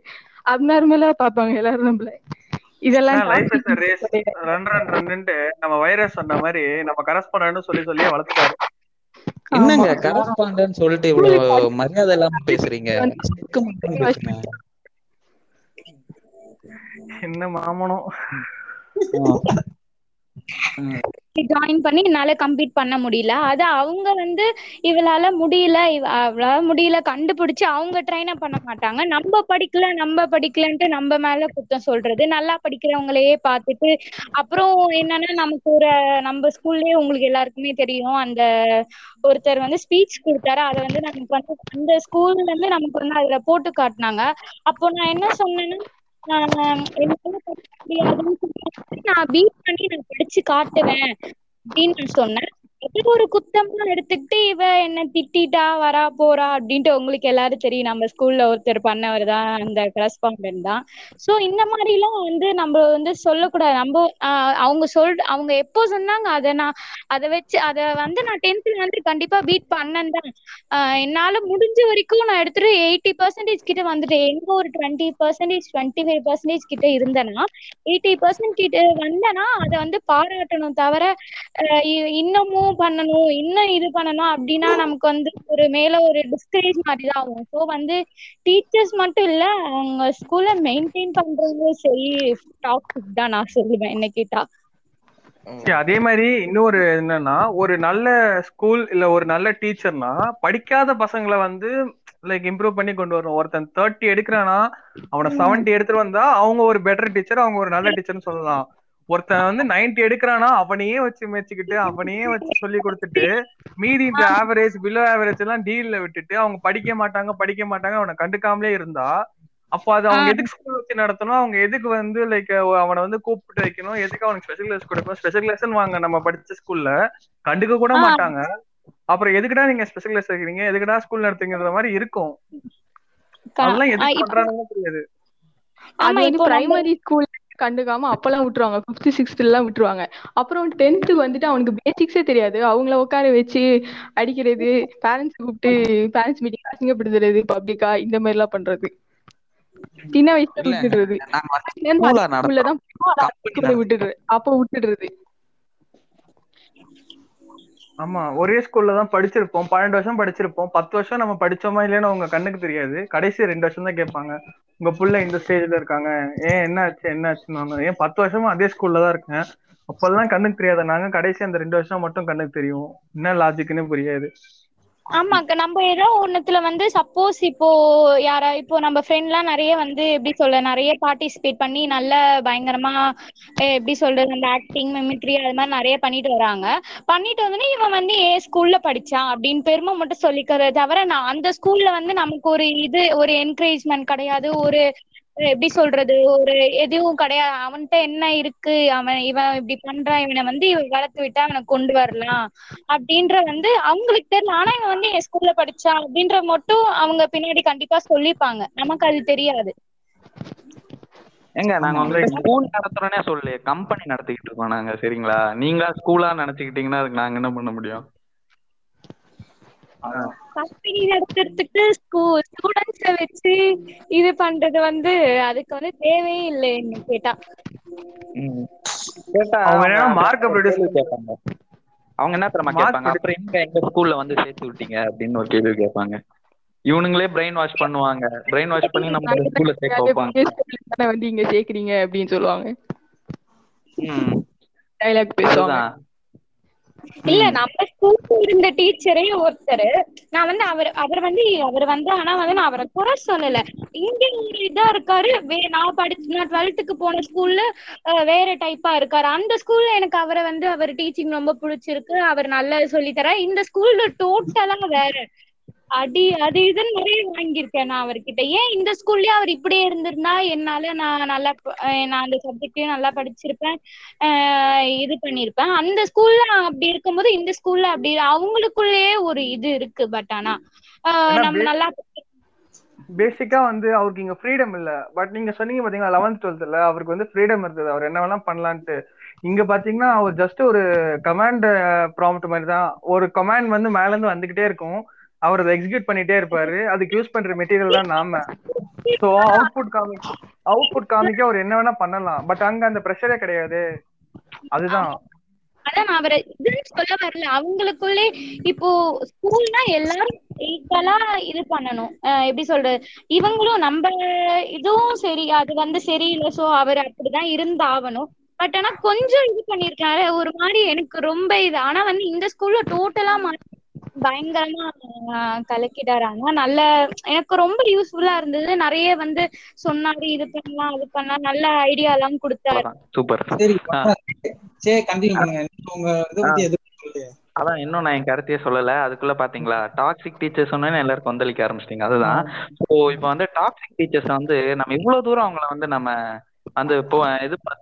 [SPEAKER 7] அப்நார்மலா பார்ப்பாங்க எல்லாரும் நம்மள. இதெல்லாம்
[SPEAKER 4] லைஃப் இஸ் ரேஸ்
[SPEAKER 7] கிடையாது.
[SPEAKER 4] ரன் ரன் ரன்னுட்டு நம்ம வைரஸ் சொன்ன மாதிரி நம்ம கரஸ்பாண்டன்ட் சொல்லி சொல்லியே வளர்த்துட்டாரு.
[SPEAKER 5] என்னங்க. கரஸ்பாண்டன்ட் சொல்லிட்டு இவ்வளவு மரியாதை இல்லாம பேசுறீங்க?
[SPEAKER 4] என்ன மாமனும்.
[SPEAKER 6] ஜாயின் பண்ணி என்னால கம்ப்ளீட் பண்ண முடியல. அது அவங்க வந்து இவளால முடியல இவ அவளால முடியல கண்டுபிடிச்சு அவங்க ட்ரைன் பண்ண மாட்டாங்க. நம்ம படிக்கல நம்ம படிக்கலன்ட்டு நம்ம மேல குத்தம் சொல்றது. நல்லா படிக்கிறவங்களையே பார்த்துட்டு அப்புறம் என்னன்னா நமக்கு ஒரு நம்ம ஸ்கூல்லயே உங்களுக்கு எல்லாருக்குமே தெரியும். அந்த ஒருத்தர் வந்து ஸ்பீச் கொடுத்தாரு. அதை வந்து நமக்கு வந்து அந்த ஸ்கூல்ல இருந்து நமக்கு வந்து அதுல போட்டு காட்டினாங்க. அப்போ நான் என்ன சொன்னேன்னா நான் பீட் பண்ணி நான் படிச்சு காட்டுவேன் அப்படின்னு நான் சொன்னேன். இது ஒரு குத்தமா எடுத்துக்கிட்டு இவ என்ன திட்டிட்டா வரா போறா அப்படின்ட்டு உங்களுக்கு எல்லாரும் தெரியும். நம்ம ஸ்கூல்ல ஒருத்தர் பண்ணவர் தான் அந்த கரஸ்பாண்டன்ட் தான். சோ இந்த மாதிரி எல்லாம் வந்து நம்ம வந்து சொல்லக்கூடாது. நம்ம அவங்க சொல் அவங்க எப்போ சொன்னாங்க? அதை நான் அதை வச்சு அதை வந்து நான் டென்த்ல வந்து கண்டிப்பா பீட் பண்ணேன் தான். ஆஹ் என்னால முடிஞ்ச வரைக்கும் நான் எடுத்துட்டு எயிட்டி பர்சன்டேஜ் கிட்ட வந்துட்டேன். எங்க ஒரு twenty percentage twenty five percentage கிட்ட இருந்தேன்னா எயிட்டி பர்சன்ட் கிட்ட வந்தேன்னா அதை வந்து பாராட்டணும் தவிர இன்னமும் இ- இன்னமும் பண்ணணும் இன்னும் இது பண்ணணும் அப்படின்னா நமக்கு வந்து ஒரு மேல ஒரு டிஸ்கரேஜ் மாதிரி தான் ஆகும். ஸோ வந்து டீச்சர்ஸ் மட்டும் இல்ல அவங்க ஸ்கூல்ல மெயின்டைன் பண்றவங்களும் சரி டாக்ஸிக் தான் நான் சொல்லுவேன் என்ன கேட்டா.
[SPEAKER 4] அதே மாதிரி இன்னொரு என்னன்னா ஒரு நல்ல ஸ்கூல் இல்ல ஒரு நல்ல டீச்சர்னா படிக்காத பசங்களை வந்து லைக் இம்ப்ரூவ் பண்ணி கொண்டு வரணும். ஒருத்தன் தேர்ட்டி எடுக்கிறானா அவனை செவன்டி எடுத்துட்டு வந்தா அவங்க ஒரு பெட்டர் டீச்சர் அவங்க ஒரு நல்ல டீச்சர்னு சொல்லலாம். ஒருத்தன் வந்து 90 எடுக்கிறானா அவனையே வச்சு மேய்ச்சிக்கிட்டு அவனையே வச்சு சொல்லி கொடுத்துட்டு மீதி இந்த ஆவரேஜ் பிலோ ஆவரேஜ் எல்லாம் டீல்ல விட்டுட்டு அவங்க படிக்க மாட்டாங்க படிக்க மாட்டாங்க அவனை கண்டுக்காமலே இருந்தா அப்போ அது அவங்க எதுக்கு ஸ்கூல் வச்சு நடத்தணும்? அவங்க எதுக்கு வந்து லைக் அவனை வந்து கூப்பிட்டு வைக்கணும்? எதுக்கு அவனுக்கு ஸ்பெஷல் கிளாஸ் கொடுக்கணும்? ஸ்பெஷல் கிளாஸ் வாங்க நம்ம படிச்ச ஸ்கூல்ல கண்டுக்க கூட. மாட்டாங்க. அப்புறம் எதுக்குடா நீங்க ஸ்பெஷல் கிளாஸ் வைக்கிறீங்க? எதுக்குடா ஸ்கூல் நடத்துங்கிற மாதிரி இருக்கும். அதெல்லாம் எதுக்கு பண்றாங்கன்னு தெரியாது.
[SPEAKER 6] ஆமா இப்போ
[SPEAKER 7] பிரைமரி ஸ்கூல் கண்டுக்காம அப்பெல்லாம் விட்டுருவாங்க. ஃபிஃப்த் சிக்ஸ்த் எல்லாம் விட்டுருவாங்க. அப்புறம் டென்த்து வந்துட்டு அவனுக்கு பேசிக்ஸே தெரியாது. அவங்கள உட்கார வச்சு அடிக்கிறது பேரண்ட்ஸ் கூப்பிட்டு பேரண்ட்ஸ் மீட்டிங் அசிங்கப்படுத்துறது பப்ளிக்கா இந்த மாதிரி எல்லாம் பண்றது. சின்ன வயசுல விட்டுடுறது. அப்போ விட்டுடுறது.
[SPEAKER 4] ஆமா ஒரே ஸ்கூல்ல தான் படிச்சிருப்போம். பன்னெண்டு வருஷம் படிச்சிருப்போம். பத்து வருஷம் நம்ம படிச்சோமா இல்லைன்னு உங்க கண்ணுக்கு தெரியாது. கடைசி ரெண்டு வருஷம் தான் கேட்பாங்க. உங்க புள்ள இந்த ஸ்டேஜ்ல இருக்காங்க. ஏன் என்ன ஆச்சு என்ன ஆச்சுன்னு ஏன் பத்து வருஷமா அதே ஸ்கூல்ல தான் இருக்கேன். அப்பெல்லாம் கண்ணுக்கு தெரியாத நாங்க கடைசி அந்த ரெண்டு வருஷம் மட்டும் கண்ணுக்கு தெரியும். என்ன லாஜிக்னு புரியாது.
[SPEAKER 6] ஆமாக்கா நம்ம ஏதோ ஒண்ணுத்துல வந்து சப்போஸ் இப்போ யாரா இப்போ நம்ம ஃப்ரெண்ட்லாம் நிறைய வந்து எப்படி சொல்ல நிறைய பார்ட்டிசிபேட் பண்ணி நல்ல பயங்கரமா எப்படி சொல்றது அந்த ஆக்டிங் மிமிக்ரி அது மாதிரி நிறைய பண்ணிட்டு வராங்க. பண்ணிட்டு வந்தோடனே இவன் வந்து ஏன் ஸ்கூல்ல படிச்சான்? அப்படின்னு பெருமை மட்டும் சொல்லிக்கிறத தவிர நான் அந்த ஸ்கூல்ல வந்து நமக்கு ஒரு இது ஒரு என்கரேஜ்மெண்ட் கிடையாது ஒரு எப்படி சொல்றது? ஒரு எதுவும் கிடையாது. அவன்கிட்ட என்ன இருக்கு? அவன் இவன் இப்படி பண்றான். இவனை வந்து இவன் வளர்த்து விட்டா அவனை கொண்டு வரலாம். அப்படின்ற வந்து அவங்களுக்கு தெரியல ஆனா இவன் வந்து என் ஸ்கூல்ல படிச்சான் அப்படின்ற மட்டும் அவங்க பின்னாடி கண்டிப்பா சொல்லிப்பாங்க. நமக்கு அது தெரியாது.
[SPEAKER 2] ஏங்க நாங்க. வந்து ஸ்கூல் நடத்துறோன்னே சொல்லு கம்பெனி நடத்திக்கிட்டு இருக்கோம் நாங்க. சரிங்களா? நீங்களா ஸ்கூலா நினைச்சுக்கிட்டீங்கன்னா அதுக்கு நாங்க என்ன பண்ண முடியும்?
[SPEAKER 6] கம்பெனி நடத்துறதுக்கு ஸ்டூடெண்ட்ஸ வச்சு இது பண்றது வந்து அதுக்கு வந்து தேவையே இல்லை என்ன கேட்டா.
[SPEAKER 4] அவங்க என்ன reduce-
[SPEAKER 2] கேட்பாங்க. அவங்க என்ன
[SPEAKER 4] Mark
[SPEAKER 2] கேட்பாங்க? அப்புறம் எங்க எங்க ஸ்கூல்ல வந்து சேர்த்து விட்டீங்க? அப்படின்னு ஒரு கேள்வி கேட்பாங்க. இவனுங்களே பிரெயின் வாஷ் பண்ணுவாங்க. பிரெயின் வாஷ் பண்ணி நம்ம ஸ்கூல்ல சேர்க்க வைப்பாங்க.
[SPEAKER 7] தானே வந்து இங்க சேர்க்கறீங்க அப்படின்னு சொல்லுவாங்க.
[SPEAKER 2] ம்.
[SPEAKER 7] டைலாக் பேசுவாங்க.
[SPEAKER 6] இல்ல. நம்ம ஸ்கூல்ல இருந்த டீச்சரே ஒருத்தர். நான் வந்து அவர் அவர் வந்து அவர் வந்து ஆனா வந்து நான் அவரை குறை சொல்லல. இங்க ஒரு இதா இருக்காரு. வே- நான் படிச்சு நான் டுவெல்த்துக்கு போன ஸ்கூல்ல வேற டைப்பா இருக்காரு. அந்த ஸ்கூல்ல எனக்கு அவரை வந்து அவர் டீச்சிங் ரொம்ப பிடிச்சிருக்கு. அவர் நல்லா சொல்லி தர இந்த ஸ்கூல்ல டோட்டலா வேற. அடி அது இதுன்னு நிறைய வாங்கியிருக்கேன் நான் அவர்கிட்ட. ஏன் இந்த ஸ்கூல்லயே அவர் இப்படியே இருந்திருந்தா என்னால நான் நல்லா நான் அந்த சப்ஜெக்டையும் நல்லா படிச்சிருப்பேன் இது பண்ணிருப்பேன். அந்த ஸ்கூல்ல அப்படி இருக்கும்போது இந்த ஸ்கூல்ல அப்படி அவங்களுக்குள்ளேயே ஒரு இது இருக்கு பட் ஆனா நம்ம நல்லா
[SPEAKER 4] பேசிக்கா வந்து அவருக்கு இங்க ஃப்ரீடம் இல்ல. பட் நீங்க சொன்னீங்க பாத்தீங்களா லெவன்த் டுவெல்த்ல அவருக்கு வந்து ஃப்ரீடம் இருந்தது. அவர் என்ன வேணா பண்ணலான்ட்டு. இங்க பாத்தீங்கன்னா அவர் ஜஸ்ட் ஒரு கமாண்ட் ப்ராம்ப்ட் மாதிரி தான். ஒரு கமாண்ட் வந்து மேல இருந்து வந்துகிட்டே இருக்கும். அவர் அதை எக்ஸிக்யூட் பண்ணிட்டே இருப்பாரு. அதுக்கு யூஸ் பண்ற மெட்டீரியல் தான் நாம. சோ அவுட்புட் காமிக் அவுட்புட் காமிக்க அவர் என்ன வேணா பண்ணலாம். பட் அங்க அந்த ப்ரெஷரே கிடையாது. அதுதான்.
[SPEAKER 6] அதான் அவரை இதுன்னு சொல்ல வரல. அவங்களுக்குள்ளே இப்போ ஸ்கூல்னா எல்லாரும் ஈக்குவலா இது பண்ணணும். அஹ் எப்படி சொல்றது? இவங்களும் நம்ம இதுவும் சரி அது வந்து சரியில்லை. சோ அவர் அப்படிதான் இருந்தாகணும். பட் ஆனா கொஞ்சம் இது பண்ணிருக்காரு ஒரு மாதிரி எனக்கு ரொம்ப இது. ஆனா வந்து இந்த ஸ்கூல்ல டோட்டலா பயங்கரமா ஆனா நல்ல எனக்கு ரொம்ப யூஸ்ஃபுல்லா இருந்தது. நிறைய வந்து சொன்னாரு இது பண்ணலாம் அது பண்ணலாம். நல்ல ஐடியா எல்லாம் கொடுத்தாரு.
[SPEAKER 2] சூப்பர்
[SPEAKER 3] சரி
[SPEAKER 2] ஆ.
[SPEAKER 3] சரி கண்டினியூ பண்ணுங்க. நீங்க உங்க இதை பத்தி எதுவும் சொல்லலையே.
[SPEAKER 2] அதான் இன்னும் நான் என் கருத்தையே சொல்லல. அதுக்குள்ள பாத்தீங்களா டாக்ஸிக் டீச்சர்ஸ் சொன்னேன்னு எல்லாரும் கொந்தளிக்க ஆரம்பிச்சிட்டீங்க. அதுதான். ஸோ இப்போ வந்து டாக்ஸிக் டீச்சர்ஸ் வந்து நம்ம இவ்வளவு தூரம் அவங்கள வந்து நம்ம அந்த இப்போ இது ப-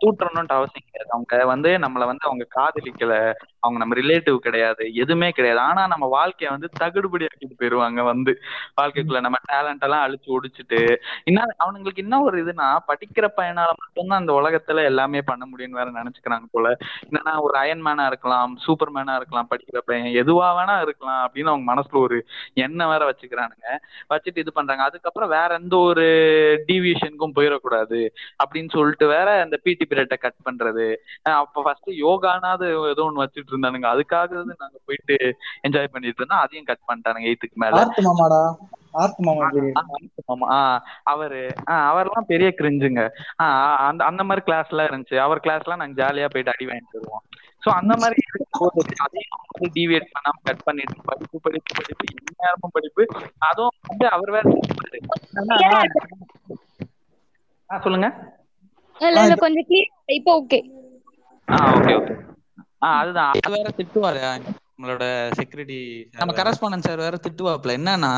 [SPEAKER 2] அவசியம் கிடையாது. அவங்க வந்து நம்மள வந்து அவங்க காதலிக்கல. அவங்க நம்ம ரிலேட்டிவ் கிடையாது. எதுவுமே கிடையாது. ஆனா நம்ம வாழ்க்கைய வந்து தகுடுபடி ஆக்கிட்டு போயிருவாங்க வந்து. வாழ்க்கைக்குள்ள நம்ம டேலண்ட் எல்லாம் அழிச்சு ஒடிச்சிட்டு. இன்னும் அவனுங்களுக்கு என்ன ஒரு இதுனா படிக்கிற பையனால மட்டும்தான் அந்த உலகத்துல எல்லாமே பண்ண முடியும்னு வேற நினைச்சுக்கிறாங்க போல. என்னன்னா ஒரு அயன்மேனா இருக்கலாம் சூப்பர் மேனா இருக்கலாம் படிக்கிற பையன் எதுவா வேணா இருக்கலாம் அப்படின்னு அவங்க மனசுல ஒரு எண்ணம் வேற வச்சுக்கிறானுங்க. வச்சுட்டு இது பண்றாங்க. அதுக்கப்புறம் வேற எந்த ஒரு டீவியேஷனுக்கும் போயிடக்கூடாது அப்படின்னு சொல்லிட்டு வேற அந்த பிடி பீரியட்டை கட் பண்றது. அப்ப ஃபர்ஸ்ட் யோகானாவது ஏதோ ஒண்ணு வச்சுட்டு இருந்தானுங்க. அதுக்காக நாங்க போயிட்டு என்ஜாய் பண்ணிட்டு இருந்தோம். அதையும் கட் பண்ணிட்டானுங்க எயித்துக்கு மேல. அவரு அவர்லாம் பெரிய கிரிஞ்சுங்க அந்த அந்த மாதிரி கிளாஸ் எல்லாம் இருந்துச்சு. அவர் கிளாஸ் எல்லாம் நாங்க ஜாலியா போயிட்டு அடி வாங்கிட்டு வருவோம். சோ அந்த மாதிரி இருக்கும்போது அதையும் வந்து டிவியேட் பண்ணாம கட் பண்ணிட்டு படிப்பு படிப்பு படிப்பு இந்நேரமும் படிப்பு. அதுவும் வந்து அவர் வேற சொல்லுங்க.
[SPEAKER 6] இல்ல இல்ல கொஞ்சம் கிளியர் இப்போ ஓகே
[SPEAKER 2] ஆ ஓகே ஓகே ஆ அதுதான். அது வேற திட்டுவாரு நம்மளோட செக்யூரிட்டி நம்ம கரஸ்பாண்டன்ட் சார் வேற திட்டுவாப்ல என்னன்னா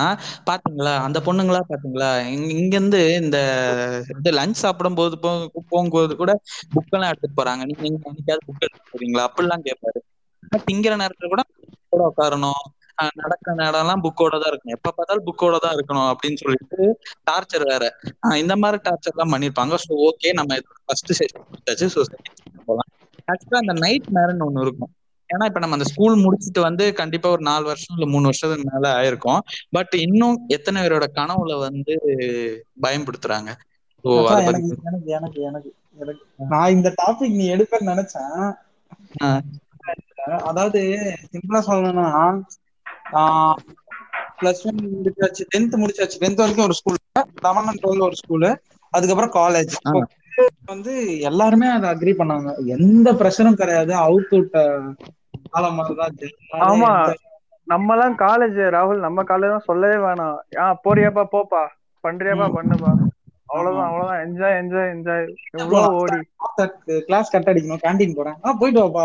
[SPEAKER 2] பாத்தீங்களா அந்த பொண்ணுங்களா பாத்தீங்களா இங்க இருந்து இந்த இது லஞ்ச் சாப்பிடும் போது போ- போகும்போது கூட புக் எல்லாம் எடுத்துட்டு போறாங்க. நீங்க எங்க என்னைக்காவது புக் எடுத்துட்டு போறீங்களா? அப்படிலாம் கேட்பாரு திங்கிற நேரத்துல கூட கூட உட்காரணும். ஆஹ் நடக்கிற நேரம் எல்லாம் புக்கோட தான் இருக்கணும். எப்ப பார்த்தாலும் புக்கோட தான் இருக்கணும் அப்படின்னு சொல்லிட்டு டார்ச்சர் வேற. இந்த மாதிரி டார்ச்சர் எல்லாம் பண்ணிருப்பாங்க. ஸோ ஓகே நம்ம ஃபர்ஸ்ட் செஷன் ஸோ போகலாம் ஆக்சுவலா அந்த நைட் நேரம்னு ஒண்ணு இருக்கும். ஏன்னா இப்ப நம்ம அந்த ஸ்கூல் முடிச்சுட்டு வந்து கண்டிப்பா ஒரு நாலு வருஷம் இல்ல மூணு வருஷத்துக்கு மேல ஆயிருக்கும். பட் இன்னும் எத்தனை பேரோட கனவுல வந்து அதை
[SPEAKER 3] எனக்கு எனக்கு எனக்கு நான் இந்த டாபிக் நீ எடுப்பேன்னு நினைச்சேன். அதாவது சிம்பிளா சொல்லணும்னா பிளஸ் ஒன் முடிச்சாச்சு டென்த் முடிச்சாச்சு. டென்த் வரைக்கும் ஒரு ஸ்கூல் லெவன் அண்ட் டுவெல் ஒரு ஸ்கூலு அதுக்கப்புறம் காலேஜ். வந்து எல்லாருமே அதை அக்ரி பண்ணாங்க. எந்த ப்ரெஷரும் கிடையாது. அவுட் விட்ட காலம்
[SPEAKER 4] ஆமா. நம்ம எல்லாம் காலேஜ் ராகுல் நம்ம காலேஜ் தான் சொல்லவே வேணாம். ஆ போறியாப்பா போப்பா. பண்றியாப்பா. பண்ணுப்பா. அவ்வளவுதான். அவ்வளவுதான். என்ஜாய் என்ஜாய் என்ஜாய் எவ்வளவு ஓடி.
[SPEAKER 3] கிளாஸ் கட் அடிக்கணும். கேண்டீன் போறேன். போயிட்டு வாப்பா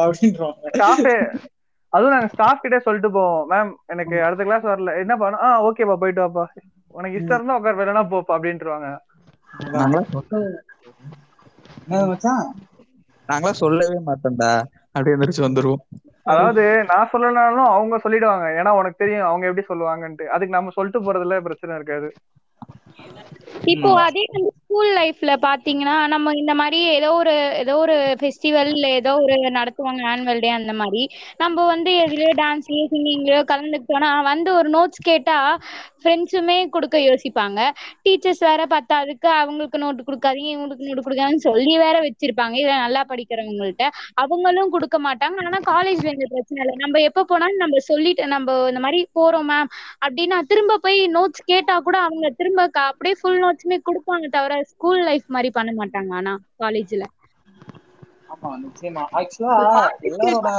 [SPEAKER 4] ஸ்டாஃபே அதுவும் நாங்க ஸ்டாஃப் கிட்டே சொல்லிட்டு போவோம். மேம் எனக்கு அடுத்த கிளாஸ் வரல. என்ன பண்ண ஆ ஓகேப்பா போயிட்டு வாப்பா. உனக்கு இஷ்டம் இருந்தா உட்கார் வேலைனா போப்பா அப்படின்ட்டுருவாங்க.
[SPEAKER 2] நாங்களா சொல்லவே மாட்டோம்டா. அப்படியே எந்திரிச்சு வந்துருவோம்.
[SPEAKER 4] அதாவது நான் சொல்லனாலும் அவங்க சொல்லிடுவாங்க. ஏன்னா உனக்கு தெரியும் அவங்க எப்படி சொல்லுவாங்கன்ட்டு. அதுக்கு நம்ம சொல்லிட்டு போறதுல பிரச்சனை இருக்காது.
[SPEAKER 6] இப்போ அதே வந்து ஸ்கூல் லைஃப்ல பாத்தீங்கன்னா நம்ம இந்த மாதிரி ஏதோ ஒரு ஏதோ ஒரு ஃபெஸ்டிவல் இல்ல ஏதோ ஒரு நடத்துவாங்க ஆனுவல் டே அந்த மாதிரி. நம்ம வந்து எதுலயோ டான்ஸ்லயோ சிங்கிங்லயோ கலந்துக்கிட்டோம்னா வந்து ஒரு நோட்ஸ் கேட்டா ஃப்ரெண்ட்ஸுமே கொடுக்க யோசிப்பாங்க. டீச்சர்ஸ் வேற பத்தாதுக்கு அவங்களுக்கு நோட்டு கொடுக்காதீங்க இவங்களுக்கு நோட்டு கொடுக்காதீங்கன்னு சொல்லி வேற வச்சிருப்பாங்க. இதை நல்லா படிக்கிறவங்கள்ட்ட. அவங்களும் கொடுக்க மாட்டாங்க. ஆனா காலேஜ்ல இந்த பிரச்சனை இல்லை. நம்ம எப்ப போனாலும் நம்ம சொல்லிட்டு நம்ம இந்த மாதிரி போறோம் மேம் அப்படின்னா திரும்ப போய் நோட்ஸ் கேட்டா கூட அவங்க திரும்ப க- அப்படியே ஃபுல் நோட்ஸுமே கொடுப்பாங்க தவிர ஸ்கூல் லைஃப் மாதிரி பண்ண மாட்டாங்க ஆனா காலேஜ்ல
[SPEAKER 3] ஆமா நிச்சயமா. ஆக்சுவலா எல்லாரோட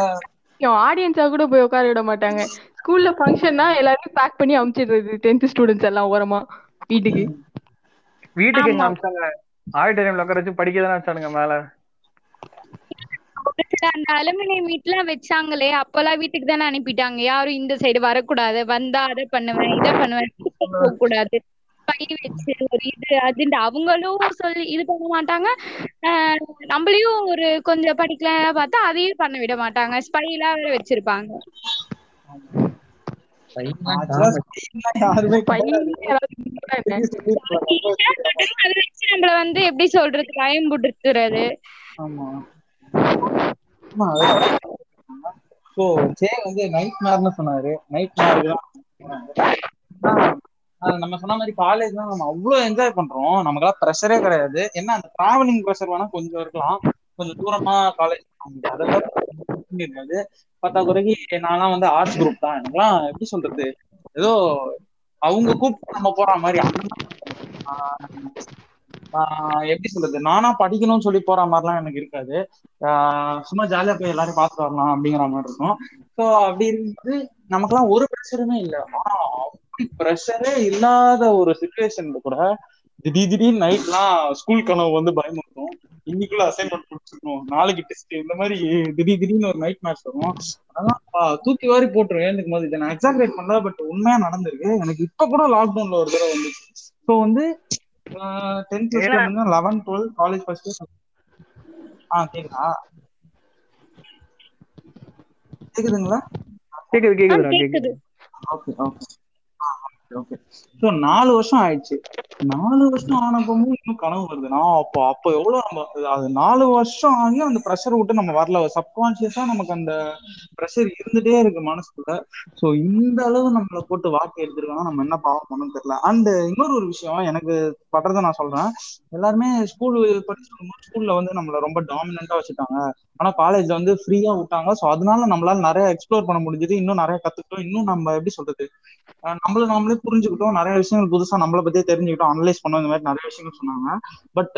[SPEAKER 7] ஆடியன்ஸா கூட போய் உட்கார விட மாட்டாங்க. ஸ்கூல்ல ஃபங்க்ஷன்னா எல்லாரையும் பேக் பண்ணி அமுச்சிடுறது டென்த் ஸ்டூடெண்ட்ஸ் எல்லாம் ஓரமா வீட்டுக்கு.
[SPEAKER 4] வீட்டுக்கு எங்க
[SPEAKER 6] ஆமா.
[SPEAKER 4] அமிச்சாங்க? ஆடிட்டோரியம்ல உட்கார வச்சு படிக்க தானே வச்சானுங்க மேல.
[SPEAKER 6] ஒரு சில அந்த அலுமினிய மீட்லாம் வச்சாங்களே அப்பெல்லாம் வீட்டுக்கு தானே அனுப்பிட்டாங்க. யாரும் இந்த சைடு வரக்கூடாது. வந்தா அதை பண்ணுவேன் இதை பண்ணுவேன் கூடாது பை வச்சு ஒரு இது அதுன்னு அவங்களும் சொல்லி இது பண்ண மாட்டாங்க. ஆஹ் நம்மளையும் ஒரு கொஞ்சம் படிக்கலாம் பார்த்தா அதையும் பண்ண விட மாட்டாங்க. ஸ்பை எல்லாம் வேற வச்சிருப்பாங்க. நம்மள வந்து எப்படி சொல்றது பயம் புடுத்துறது
[SPEAKER 3] ஆமா ஆமா ஸோ சே வந்து நைட் மேர்னு சொன்னாரு. நைட் நம்ம சொன்ன மாதிரி காலேஜ் தான் நம்ம அவ்வளவு என்ஜாய் பண்றோம். நமக்கெல்லாம் ப்ரெஷரே கிடையாது. என்ன அந்த டிராவலிங் ப்ரெஷர் வேணா கொஞ்சம் இருக்கலாம். கொஞ்சம் தூரமா காலேஜ் அதெல்லாம் இருக்காது பத்தா குறைக்கு நான்லாம் வந்து ஆர்ட்ஸ் குரூப் தான். எனக்குலாம் எப்படி சொல்றது? ஏதோ அவங்க கூப்பிட்டு நம்ம போற மாதிரி. ஆஹ் ஆஹ் எப்படி சொல்றது? நானா படிக்கணும்னு சொல்லி போற மாதிரிலாம் எனக்கு இருக்காது. ஆஹ் சும்மா ஜாலியா போய் எல்லாரும் பார்த்துட்டு வரலாம் அப்படிங்கிற மாதிரி இருக்கும். ஸோ அப்படி இருக்கும்போது நமக்கெல்லாம் ஒரு பிரச்சனையுமே இல்லை. ஆனா ப்ரெஷரே இல்லாத ஒரு சுச்சுவேஷன்ல கூட திடீர் திடீர்னு நைட்லாம் ஸ்கூல் கனவு வந்து பயமுறுத்தும். இன்னைக்குள்ள அசைன்மெண்ட் முடிச்சிருக்கணும் நாளைக்கு டெஸ்ட் இந்த மாதிரி திடீர் திடீர்னு ஒரு நைட் மேட்ச் வரும். அதெல்லாம் தூக்கி வாரி போட்டுரும் ஏந்துக்கும் போது இதை நான் எக்ஸாக்ரேட் பண்ணல பட் உண்மையா நடந்திருக்கு. எனக்கு இப்ப கூட லாக்டவுன்ல ஒரு தடவை வந்துச்சு. ஸோ வந்து tenth eleven twelve college first ஆ கேக்குதா? கேக்குதுங்களா?
[SPEAKER 4] கேக்குது.
[SPEAKER 6] கேக்குது.
[SPEAKER 3] Okay okay. ஓகே ஸோ நாலு வருஷம் ஆயிடுச்சு. நாலு வருஷம் ஆனப்பமும் இன்னும் கனவு வருது. நான் அப்போ அப்போ எவ்வளவு நம்ம அது நாலு வருஷம் ஆகியும் அந்த ப்ரெஷர் விட்டு நம்ம வரல. சப்கான்சியஸா நமக்கு அந்த ப்ரெஷர் இருந்துட்டே இருக்கு மனசுக்குள்ள. ஸோ இந்த அளவு நம்மளை போட்டு வாக்கு எடுத்துருக்காங்க. நம்ம என்ன பாவம் பண்ணணும் தெரியல. அண்ட் இன்னொரு ஒரு விஷயம் எனக்கு படுறத நான் சொல்றேன். எல்லாருமே ஸ்கூல் படிச்சு ஸ்கூல்ல வந்து நம்மள ரொம்ப டாமினண்டா வச்சுட்டாங்க. ஆனா காலேஜ்ல வந்து ஃப்ரீயா விட்டாங்க. ஸோ அதனால நம்மளால நிறைய எக்ஸ்ப்ளோர் பண்ண முடிஞ்சது. இன்னும் நிறைய கத்துக்கிட்டோம். இன்னும் நம்ம எப்படி சொல்றது? நம்மள நாமளே புரிஞ்சுக்கிட்டோம். நிறைய விஷயங்கள் புதுசா நம்மளை பத்தியே தெரிஞ்சுக்கிட்டோம் அனலைஸ் பண்ணோம் இந்த மாதிரி நிறைய விஷயங்கள் சொன்னாங்க. பட்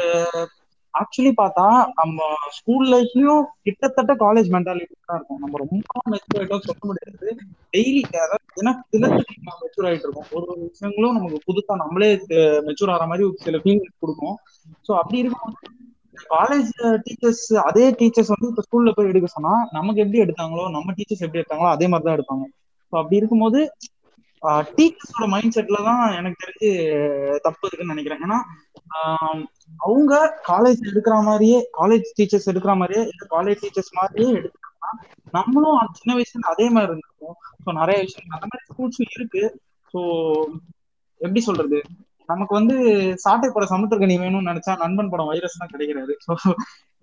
[SPEAKER 3] ஆக்சுவலி uh, பார்த்தா நம்ம ஸ்கூல் லைஃப்லயும் கிட்டத்தட்ட காலேஜ் மென்டாலிட்டி தான் இருக்கும். நம்ம ரொம்ப மெச்சூர் ஆயிட்டோம் சொல்ல முடியாது. டெய்லி அதாவது தின தினத்துக்கு மெச்சூர் ஆயிட்டு இருக்கோம். ஒரு ஒரு விஷயங்களும் நமக்கு புதுசா நம்மளே மெச்சூர் ஆகிற மாதிரி ஒரு சில ஃபீலிங்ஸ் கொடுக்கும். ஸோ அப்படி இருக்கும் காலேஜ் டீச்சர்ஸ் அதே டீச்சர்ஸ் வந்து இப்ப ஸ்கூல்ல போய் எடுக்க சொன்னா நமக்கு எப்படி எடுத்தாங்களோ நம்ம டீச்சர்ஸ் எப்படி எடுத்தாங்களோ அதே மாதிரி தான் எடுப்பாங்க. ஸோ அப்படி இருக்கும்போது டீச்சர்ஸோட மைண்ட் செட்ல தான் எனக்கு தெரிஞ்சு தப்பு இருக்குன்னு நினைக்கிறேன். ஏன்னா அவங்க காலேஜ் எடுக்கிற மாதிரியே காலேஜ் டீச்சர்ஸ் எடுக்கிற மாதிரியே இல்ல காலேஜ் டீச்சர்ஸ் மாதிரியே எடுத்துட்டாங்கன்னா நம்மளும் சின்ன வயசுல அதே மாதிரி இருந்திருக்கும் ஸோ நிறைய விஷயம் அந்த மாதிரி ஸ்கூல்ஸும் இருக்கு. ஸோ எப்படி சொல்றது? நமக்கு வந்து சாட்டை படம் சமுத்திரக்கணி வேணும்னு நினைச்சா நண்பன் படம் வைரஸ் தான் கிடைக்கிறாரு. ஸோ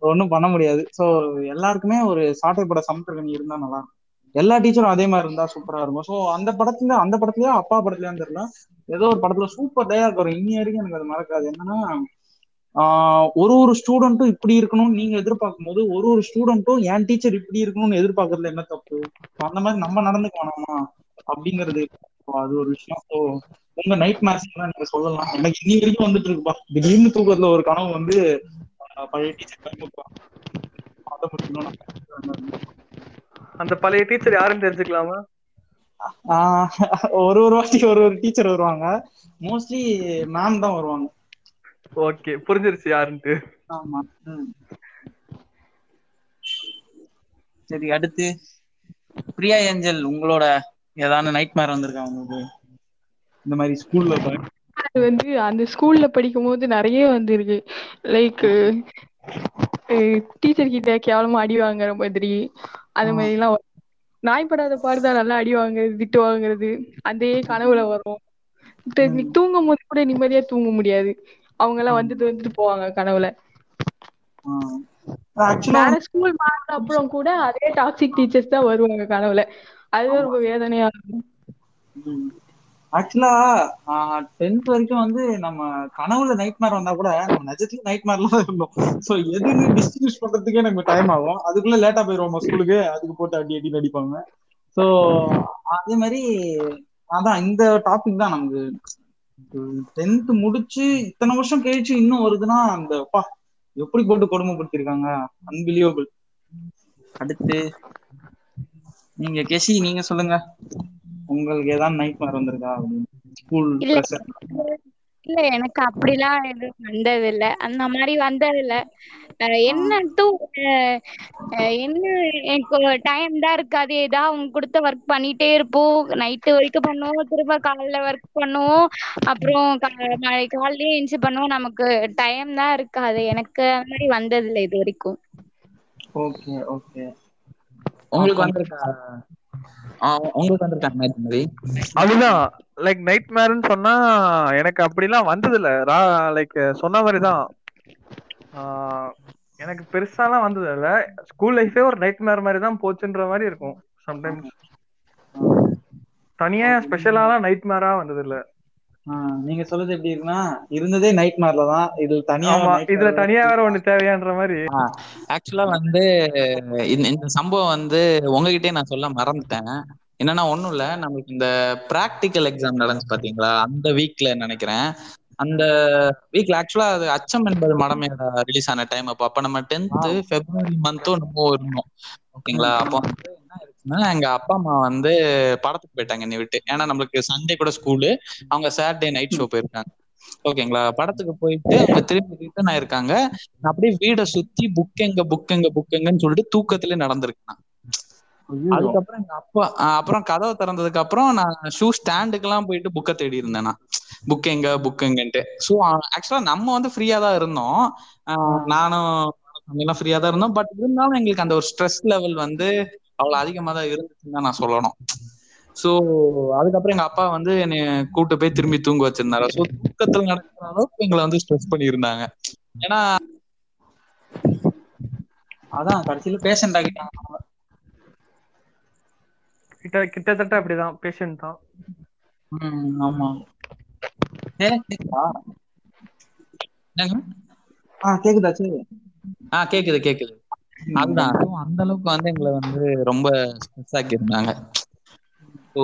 [SPEAKER 3] ஒன்றும் பண்ண முடியாது. ஸோ எல்லாருக்குமே ஒரு சாட்டை படம் சமுத்திரக்கணி இருந்தா நல்லா இருக்கும். எல்லா டீச்சரும் அதே மாதிரி இருந்தா சூப்பரா இருக்கும். ஸோ அந்த படத்துல அந்த படத்துலயா அப்பா படத்துலயான்னு தெரியல ஏதோ ஒரு படத்துல சூப்பர் டயலாக் வரும். இன்னி வரைக்கும் எனக்கு அது மறக்காது. என்னன்னா ஒரு ஒரு ஸ்டூடெண்ட்டும் இப்படி இருக்கணும்னு நீங்க எதிர்பார்க்கும் போது ஒரு ஒரு ஸ்டூடெண்ட்டும் என் டீச்சர் இப்படி இருக்கணும்னு எதிர்பார்க்கறதுல என்ன தப்பு? அந்த மாதிரி நம்ம நடந்துக்க வேணாமா? அப்படிங்கிறது அது ஒரு விஷயம். ஸோ உங்க நைட் மேட்ச் நீங்க சொல்லலாம். எனக்கு இன்னி வரைக்கும் வந்துட்டு இருக்குப்பா. திடீர்னு தூக்கத்துல ஒரு கனவு வந்து பழைய டீச்சர் பயமுறுத்துவாங்க அதை முடிக்கணும்னு
[SPEAKER 4] அந்த பழைய டீச்சர் யாருன்னு தெரிஞ்சுக்கலாமா?
[SPEAKER 3] ஆஹ் ஒரு ஒரு வாட்டி ஒரு ஒரு டீச்சர் வருவாங்க. மோஸ்ட்லி மேம் தான் வருவாங்க.
[SPEAKER 4] ஓகே புரிஞ்சிருச்சு யாருன்ட்டு.
[SPEAKER 3] ஆமா. சரி அடுத்து. பிரியா ஏஞ்சல் உங்களோட ஏதான நைட் மேர் வந்திருக்கா உங்களுக்கு? இந்த மாதிரி ஸ்கூல்ல
[SPEAKER 7] அது வந்து அந்த ஸ்கூல்ல படிக்கும் போது நிறைய வந்திருக்கு. லைக் டீச்சர் கிட்ட கேவலமா அடி வாங்குற மாதிரி அந்த. மாதிரி எல்லாம். நாய் படாத பாடுதான் நல்லா அடி வாங்குறது திட்டு வாங்குறது. அதே கனவுல வரும். தூங்கும் போது கூட நிம்மதியா தூங்க முடியாது. அவங்க எல்லாம். வந்துட்டு வந்துட்டு போவாங்க கனவுல. வேற ஸ்கூல் மாறின அப்புறம் கூட அதே டாக்ஸிக் டீச்சர்ஸ் தான் வருவாங்க கனவுல. அதுதான் ரொம்ப வேதனையா இருக்கும்.
[SPEAKER 3] ஆக்சுவலா டென்த் வரைக்கும் வந்து நம்ம கனவுல நைட் மேர் வந்தா கூட நம்ம நிஜத்துல நைட் மேர்ல தான் இருந்தோம். சோ எதுன்னு டிஸ்டிங்விஷ் பண்றதுக்கே நமக்கு டைம் ஆகும். அதுக்குள்ள லேட்டா போயிருவோம் ஸ்கூலுக்கு அதுக்கு போட்டு அடி அடி அடிப்பாங்க. சோ அதே மாதிரி அதான் இந்த டாபிக் தான் நமக்கு. டென்த் முடிச்சு இத்தனை வருஷம் கழிச்சு இன்னும் வருதுன்னா அந்த பா எப்படி போட்டு கொடுமைப்படுத்திருக்காங்க? அன்பிலியபிள் அடுத்து நீங்க கெசி நீங்க சொல்லுங்க. உங்களுக்கு ஏதாவது நைட் மேர் வந்திருக்கா? ஸ்கூல்
[SPEAKER 6] இல்ல
[SPEAKER 3] ப்ரெஷர்
[SPEAKER 6] இல்ல எனக்கு அப்படிலாம் எதுவும் வந்தது இல்ல அந்த மாதிரி வந்தது இல்ல என்ன அஹ் என்ன எனக்கு டைம் தான் இருக்காது. ஏதாவது அவங்க கொடுத்த ஒர்க் பண்ணிட்டே இருப்போம். நைட்டு வரைக்கும் பண்ணுவோம். திரும்ப காலைல ஒர்க் பண்ணுவோம். அப்புறம் காலையிலயே எழுந்துச்சு பண்ணுவோம். நமக்கு டைம் தான் இருக்காது. எனக்கு அந்த மாதிரி வந்தது இல்ல இது வரைக்கும்.
[SPEAKER 3] ஓகே ஓகே
[SPEAKER 2] உங்களுக்கு வந்திருக்கா? உங்களுக்கு வந்திருக்கா அந்த மாதிரி
[SPEAKER 8] அதுதான் லைக் நைட் மேர்னு சொன்னா எனக்கு அப்படிலாம் வந்தது இல்ல லைக் சொன்ன மாதிரி தான் எனக்கு பெருசாலாம் வந்தது இல்ல. ஸ்கூல் லைஃபே ஒரு நைட் மேர் மாதிரி தான் போச்சுன்ற மாதிரி இருக்கும். சம்டைம்ஸ் தனியா ஸ்பெஷலாலாம் நைட் மேரா வந்தது இல்ல
[SPEAKER 3] நீங்க சொல்றது எப்படி இருக்குன்னா இருந்ததே நைட் மேர்ல தான். இது தனியா
[SPEAKER 8] இதுல தனியா வேற ஒண்ணு தேவையான்ற மாதிரி.
[SPEAKER 2] ஆக்சுவலா வந்து இந்த இந்த சம்பவம் வந்து உங்ககிட்டயே நான் சொல்ல மறந்துட்டேன். என்னன்னா ஒண்ணும் இல்ல. நம்மளுக்கு இந்த பிராக்டிக்கல் எக்ஸாம் நடந்துச்சு பாத்தீங்களா? அந்த வீக்ல நினைக்கிறேன். அந்த வீக்ல ஆக்சுவலா அது அச்சம் என்பது மடமையோட ரிலீஸ் ஆன டைம் அப்போ அப்ப நம்ம டென்த்து பிப்ரவரி மந்த்தும் நம்ம இருந்தோம். ஓகேங்களா? அப்போ வந்து எங்க அப்பா அம்மா வந்து படத்துக்கு போயிட்டாங்க என்னை விட்டு. ஏன்னா நம்மளுக்கு சண்டே கூட ஸ்கூலு அவங்க சாட்டர்டே நைட் ஷோ போயிருக்காங்க. ஓகேங்களா? படத்துக்கு போயிட்டு அவங்க திரும்பி ரிட்டர்ன் ஆயிருக்காங்க. நான் அப்படியே வீடை சுத்தி புக் எங்க புக் எங்க புக் எங்கன்னு சொல்லிட்டு தூக்கத்திலே நடந்திருக்கேன் அதுக்கப்புறம் எங்க அப்பா அப்புறம் கதவை திறந்ததுக்கு அப்புறம் நான் ஷூ ஸ்டாண்டுக்கு எல்லாம் போயிட்டு புக்கை தேடி இருந்தேன் நான். புக் எங்க புக் எங்கன்ட்டு. ஸோ ஆக்சுவலா நம்ம வந்து ஃப்ரீயா தான் இருந்தோம். நானும் எல்லாம் ஃப்ரீயா தான் இருந்தோம். பட் இருந்தாலும் எங்களுக்கு அந்த ஒரு ஸ்ட்ரெஸ் லெவல் வந்து அவ்வளவு அதிகமா தான் இருந்துச்சுன்னு தான் நான் சொல்லணும். சோ அதுக்கப்புறம் எங்க அப்பா வந்து என்னை கூட்டு போய் திரும்பி தூங்க வச்சிருந்தாரு. சோ தூக்கத்துல நடக்கிற அளவுக்கு எங்களை வந்து ஸ்ட்ரெஸ் பண்ணியிருந்தாங்க. ஏன்னா
[SPEAKER 3] அதான் கடைசியில பேஷண்ட் ஆகிட்டாங்க
[SPEAKER 8] கிட்ட கிட்டத்தட்ட அப்படிதான் பேஷண்ட் தான்.
[SPEAKER 3] ம், ஆமா. கேக்குதா? கேக்குதா சரி.
[SPEAKER 2] ஆ கேக்குது கேக்குது. அதுதான் So, அந்த அளவுக்கு வந்து எங்களை வந்து ரொம்ப ஸ்ட்ரெஸ் ஆக்கி இருந்தாங்க ஸோ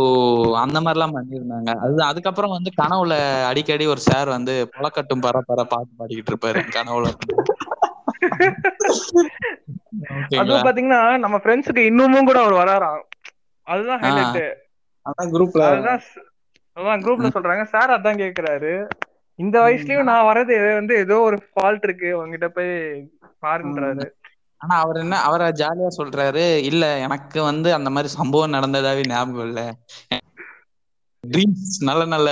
[SPEAKER 2] அந்த மாதிரிலாம் பண்ணியிருந்தாங்க. அது அதுக்கப்புறம் வந்து கனவுல அடிக்கடி ஒரு சார் வந்து புலக்கட்டும் பர பர பாட்டு பாடிக்கிட்டு இருப்பாரு. கனவுல.
[SPEAKER 8] அதுவும் பாத்தீங்கன்னா நம்ம ஃப்ரெண்ட்ஸுக்கு இன்னமும் கூட அவர் வராராம். அதுதான். ஹைலைட்
[SPEAKER 3] அதான் குரூப்ல
[SPEAKER 8] அதுதான் அதான் குரூப்ல சொல்றாங்க. சார் அதான் கேக்குறாரு. இந்த வயசுலயும் நான் வர்றது வந்து ஏதோ ஒரு ஃபால்ட் இருக்கு. உங்ககிட்ட போய் பாருன்றாரு
[SPEAKER 2] ஆனா அவர் என்ன அவரை ஜாலியா சொல்றாரு இல்ல எனக்கு வந்து அந்த மாதிரி சம்பவம் நடந்ததாவே ஞாபகம் இல்ல. ட்ரீம்ஸ் நல்ல நல்ல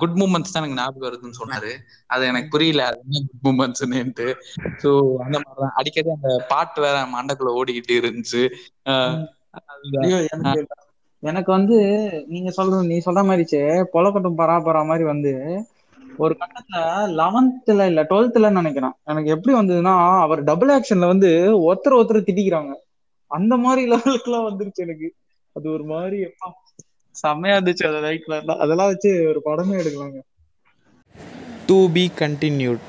[SPEAKER 2] குட் மூமெண்ட்ஸ் தான் எனக்கு ஞாபகம் வருதுன்னு சொன்னாரு. அது எனக்கு புரியல அது என்ன குட் மூமெண்ட்ஸ்னுட்டு சோ அந்த மாதிரிதான். அடிக்கடி அந்த பாட்டு வேற மண்டக்குள்ள ஓடிக்கிட்டு இருந்துச்சு.
[SPEAKER 3] எனக்கு வந்து நீங்க சொல்றது நீ சொல்ற மாதிரிச்சே பொலக்கட்டும் பராபரா மாதிரி வந்து ஒரு கட்டத்துல லெவன்த்ல இல்ல டுவெல்த்ல நினைக்கிறேன். எனக்கு எப்படி வந்ததுன்னா அவர் டபுள் ஆக்ஷன்ல வந்து ஒருத்தர் ஒருத்தர் திட்டிக்கிறாங்க. அந்த மாதிரி லெவலுக்கு எல்லாம் வந்துருச்சு எனக்கு. அது ஒரு மாதிரி எப்பா செம்மையா இருந்துச்சு அந்த லைட்ல அதெல்லாம் வச்சு ஒரு படமே எடுக்கலாங்க.
[SPEAKER 9] To be continued